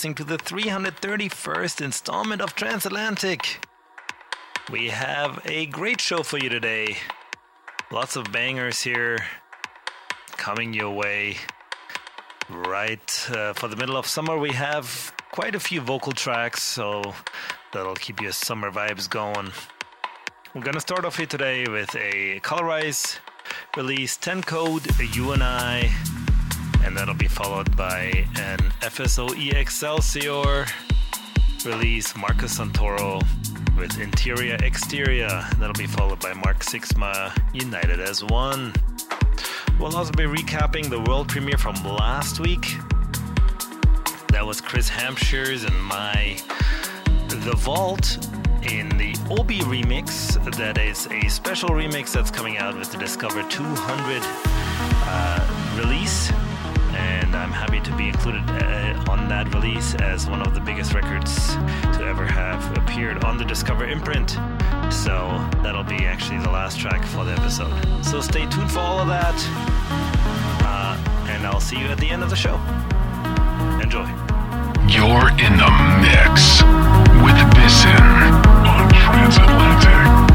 listening to the 331st installment of Transatlantic. We have a great show for you today. Lots of bangers here coming your way. Right uh, for the middle of summer, we have quite a few vocal tracks, so that'll keep your summer vibes going. We're gonna start off here today with a Colorize release 10 code, You and I and that'll be followed by an FSOE Excelsior release, Marcus Santoro with Interior Exterior. That'll be followed by Mark Sixma United as One. We'll also be recapping the world premiere from last week. That was Chris Hampshire's and my The Vault in the Obi remix. That is a special remix that's coming out with the Discover 200 uh, release and I'm happy to be included uh, on that release as one of the biggest records to ever have appeared on the Discover imprint. So that'll be actually the last track for the episode. So stay tuned for all of that, uh, and I'll see you at the end of the show. Enjoy. You're in the mix with Bissin on Transatlantic.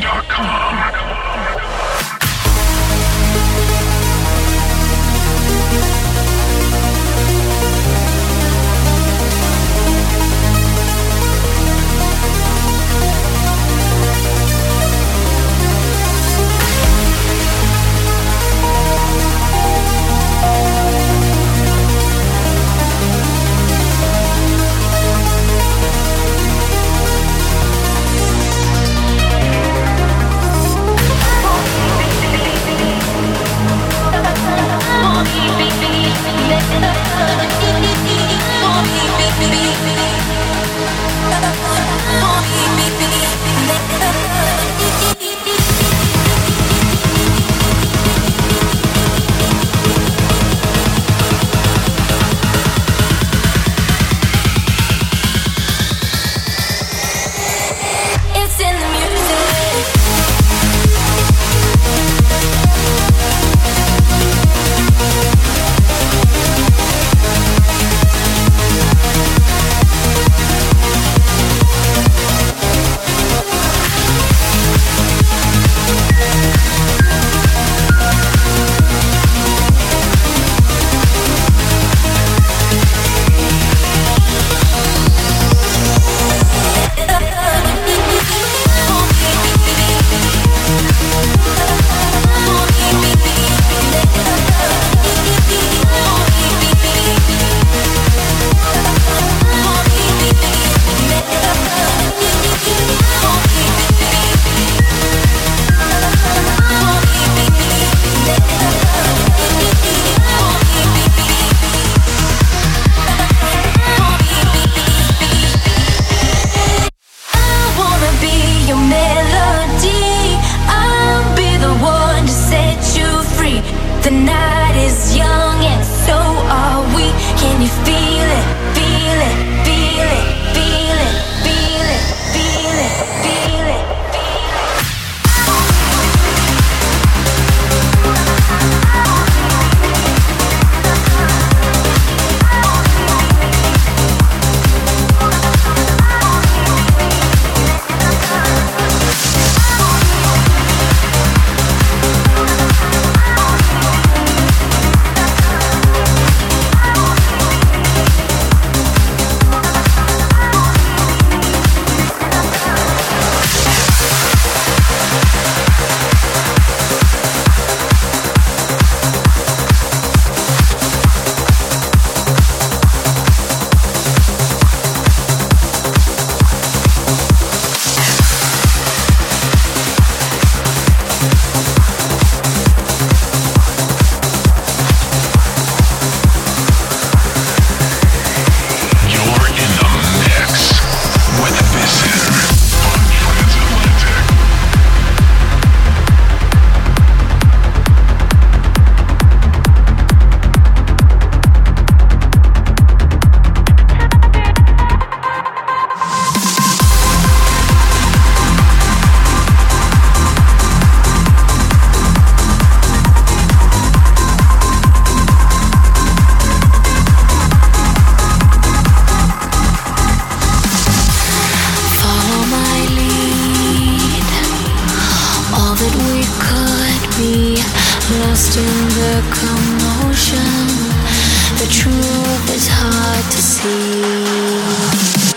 Patreon.com lost in the commotion. The truth is hard to see.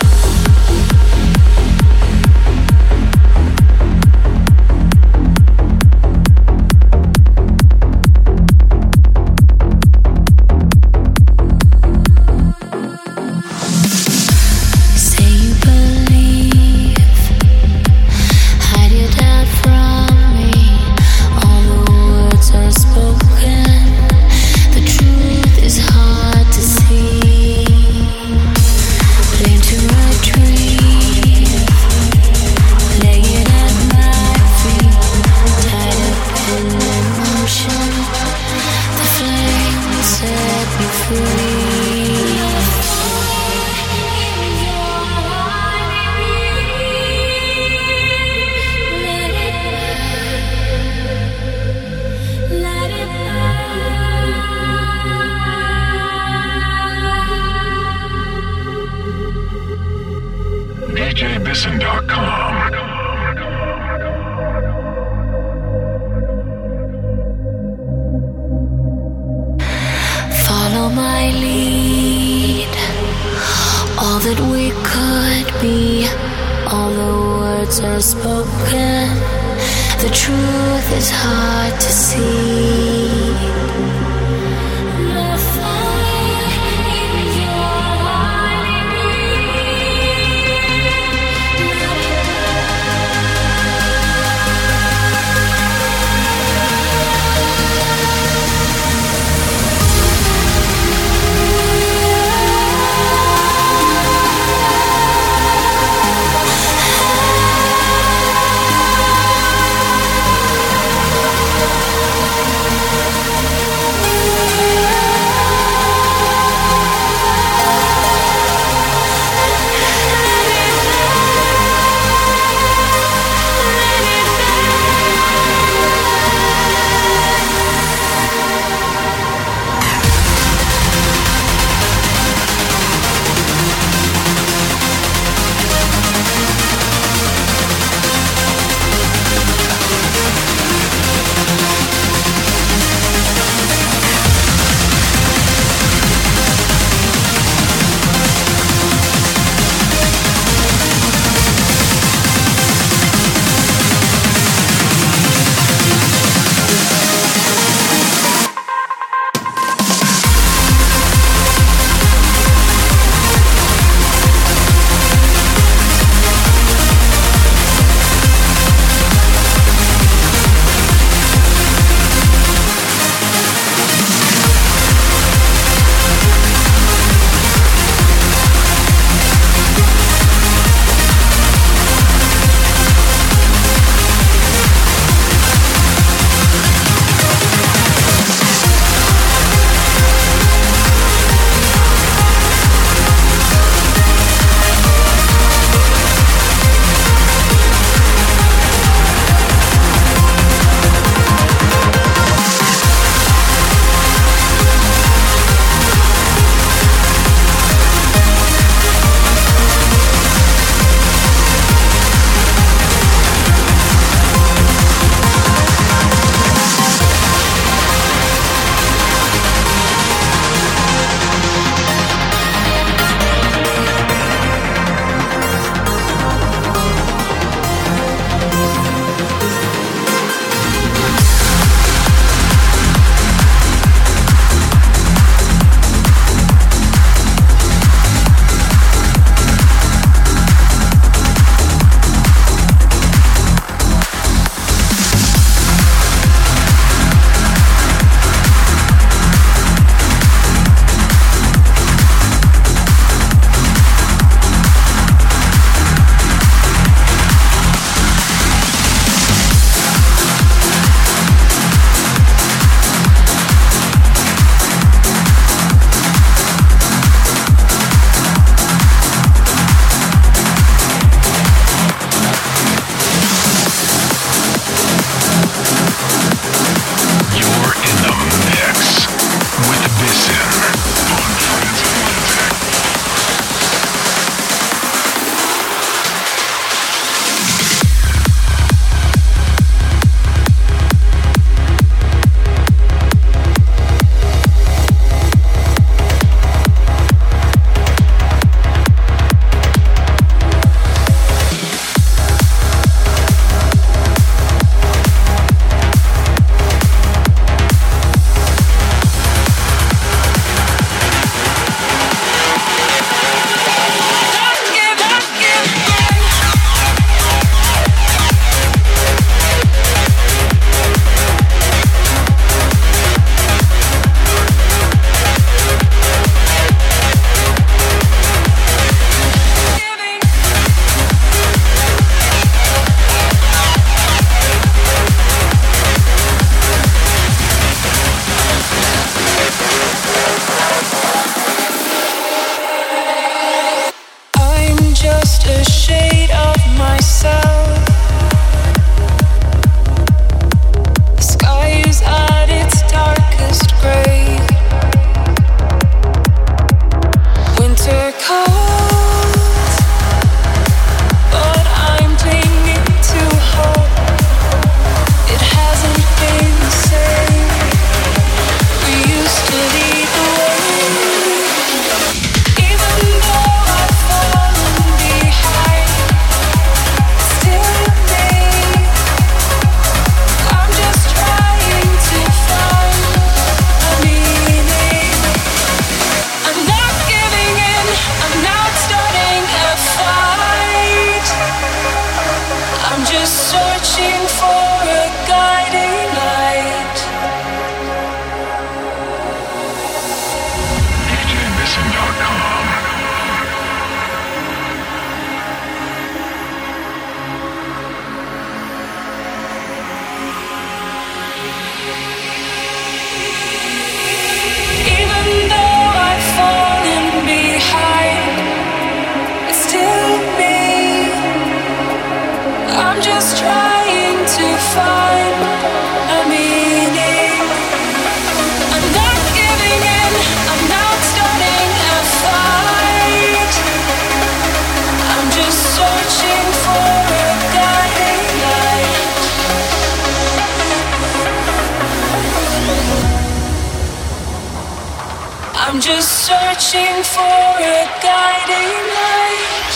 Searching for a guiding light.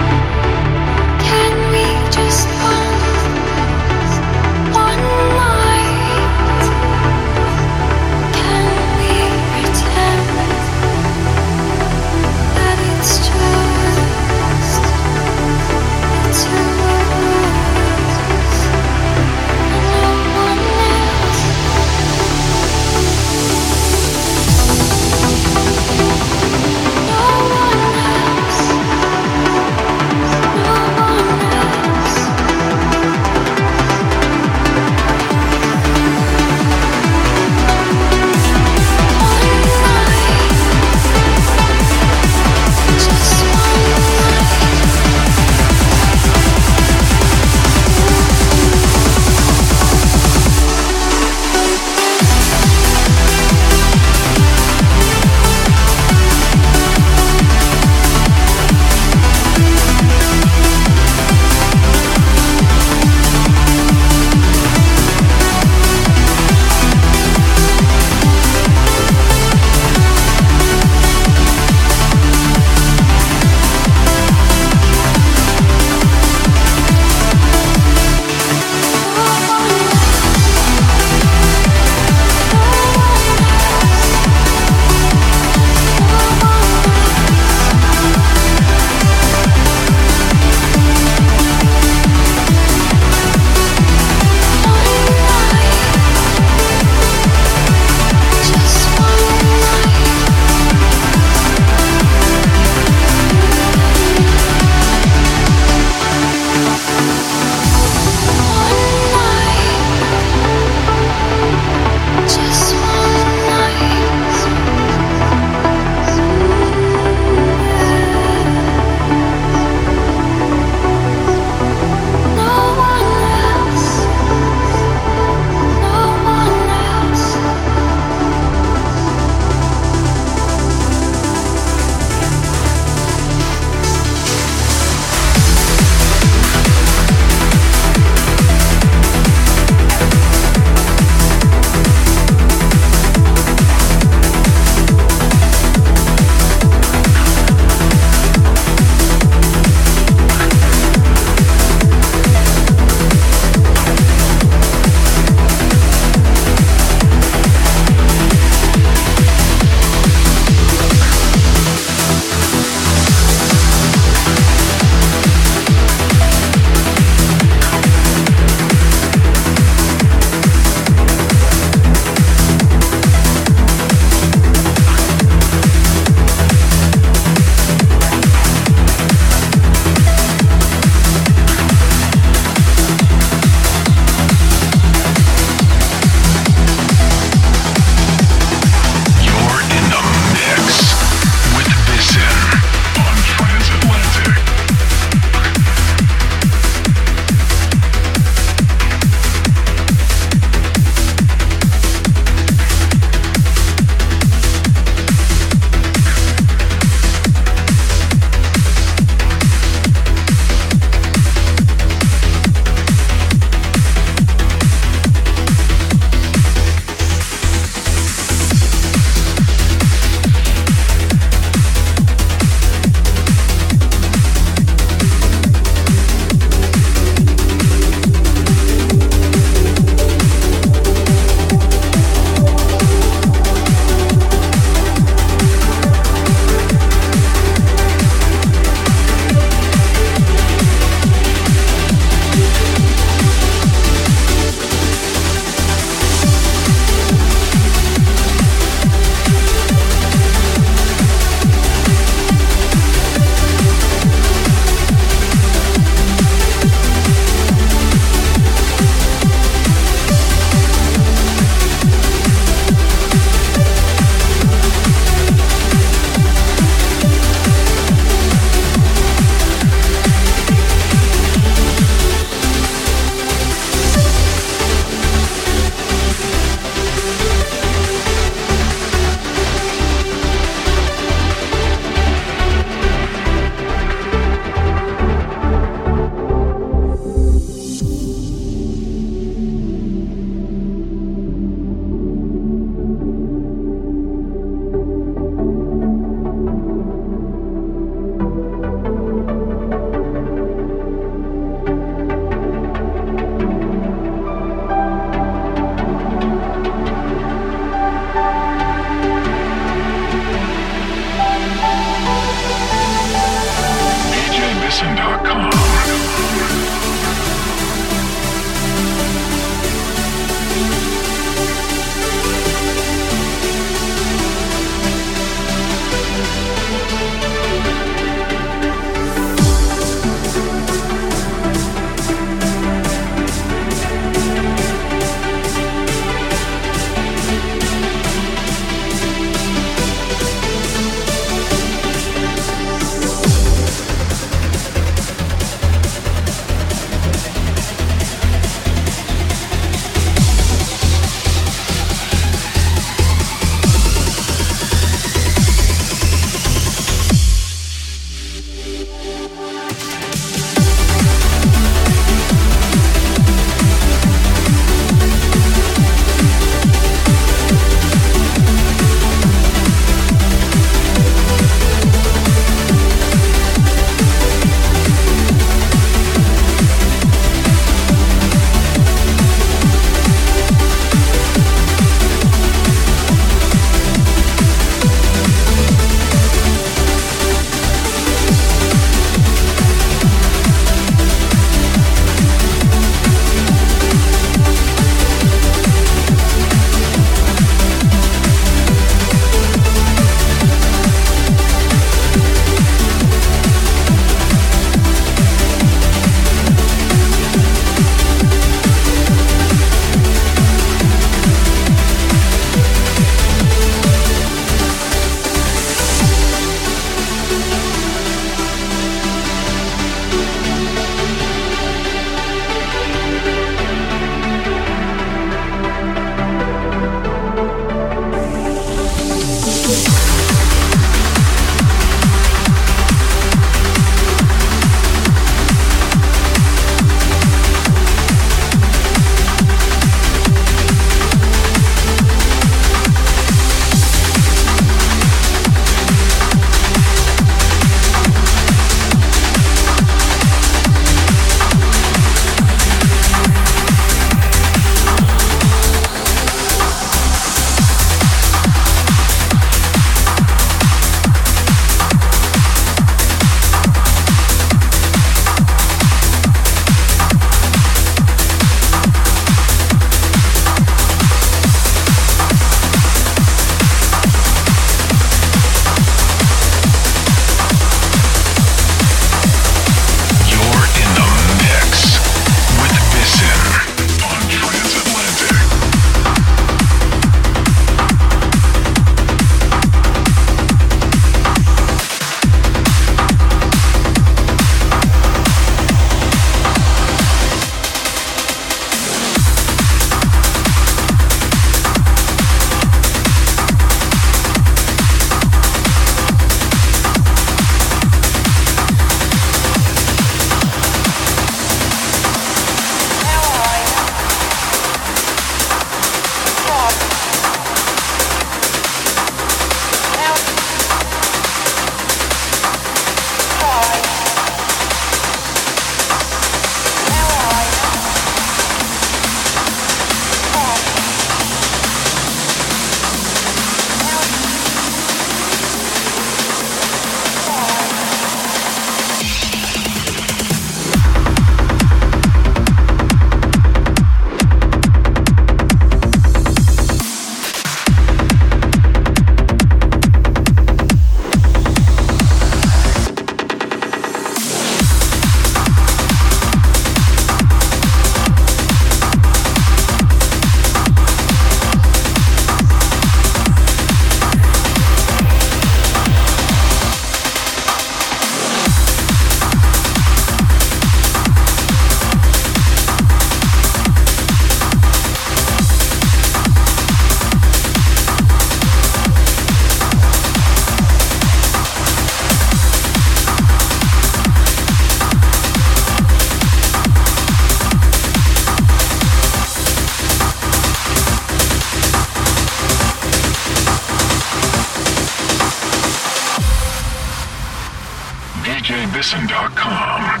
Listen.com.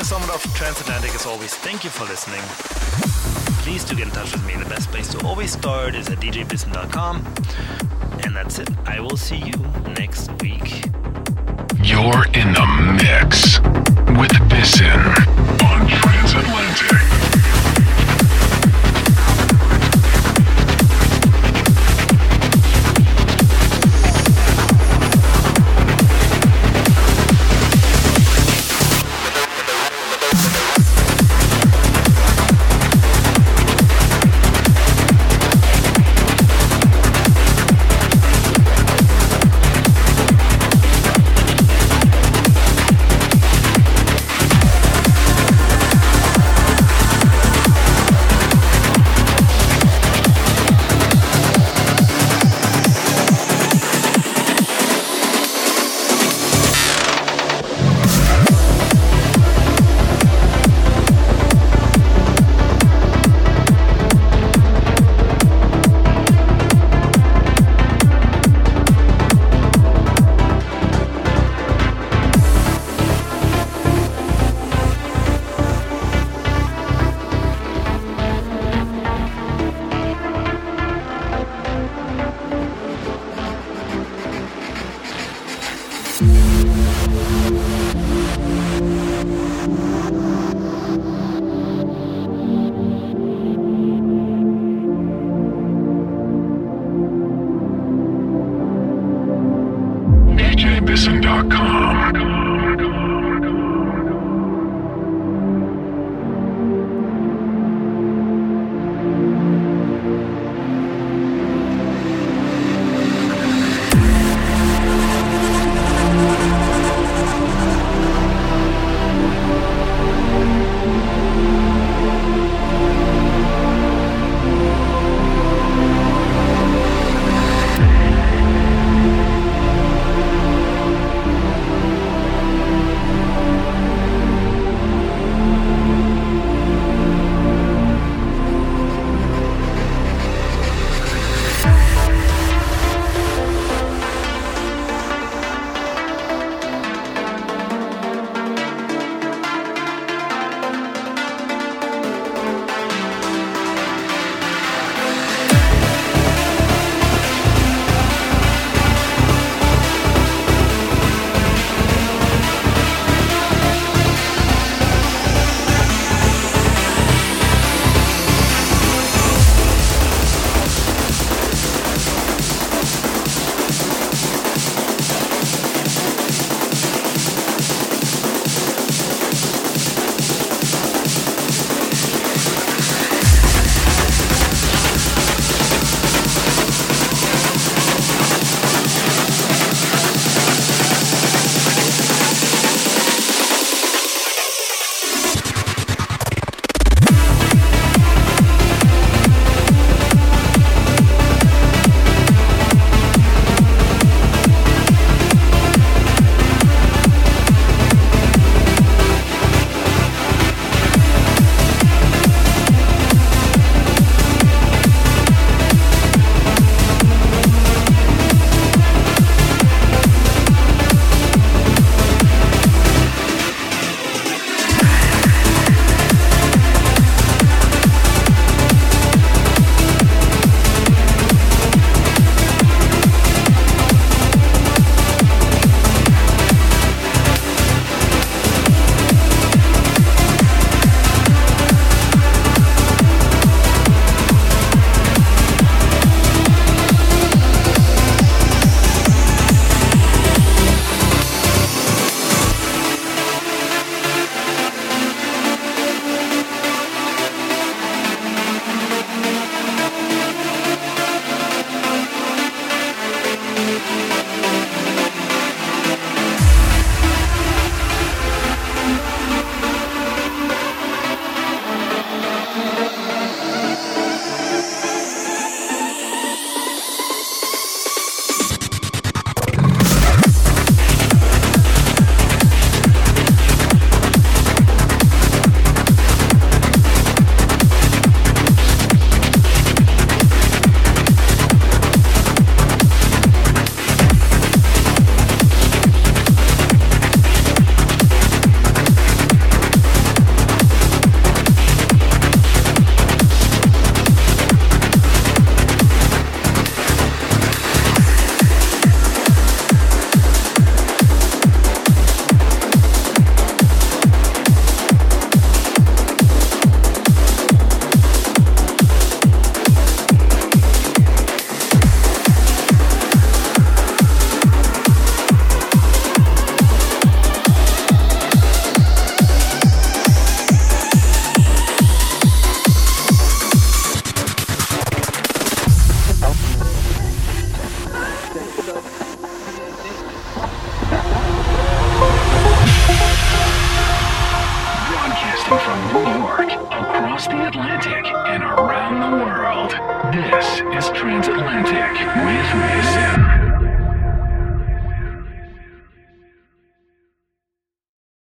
Dennis Sommer of Transatlantic as always. Thank you for listening. Please do get in touch with me. The best place to always start is at djbisson.com. And that's it. I will see you next week. You're in the mix with Bison on Transatlantic.